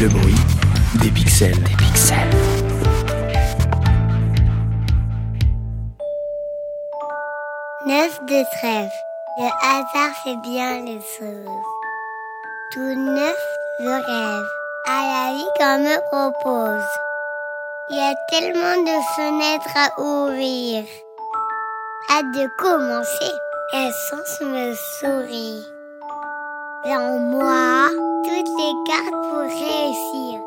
Le bruit des pixels. Des pixels. Neuf de trèfle. Le hasard fait bien les choses. Tout neuf, je rêve à la vie qu'on me propose. Il y a tellement de fenêtres à ouvrir. Hâte de commencer. Sens me sourit. En moi, toutes les cartes pour réussir.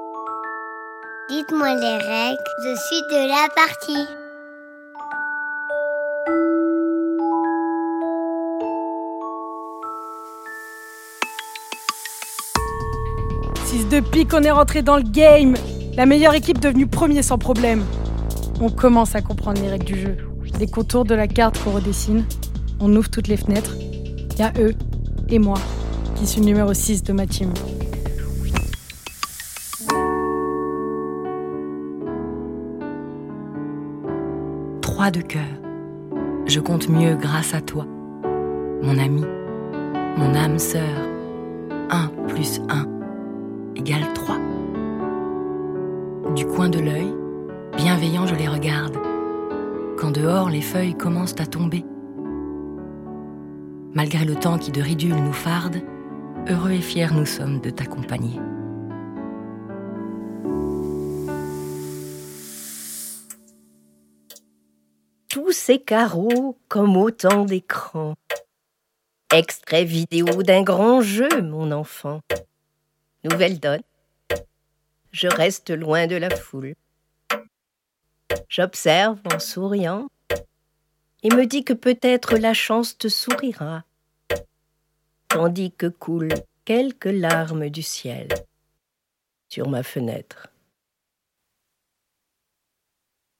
Dites-moi les règles, je suis de la partie. De pique, on est rentré dans le game. La meilleure équipe devenue premier sans problème. On commence à comprendre les règles du jeu. Des contours de la carte qu'on redessine. On ouvre toutes les fenêtres. Il y a eux et moi qui suis le numéro 6 de ma team. Trois de cœur. Je compte mieux grâce à toi, mon ami, mon âme sœur. Un plus un égale trois. Du coin de l'œil, bienveillant, je les regarde. Quand dehors les feuilles commencent à tomber. Malgré le temps qui de ridule nous farde, heureux et fiers nous sommes de t'accompagner. Tous ces carreaux comme autant d'écrans. Extrait vidéo d'un grand jeu, mon enfant. Nouvelle donne. Je reste loin de la foule. J'observe en souriant et me dis que peut-être la chance te sourira tandis que coulent quelques larmes du ciel sur ma fenêtre.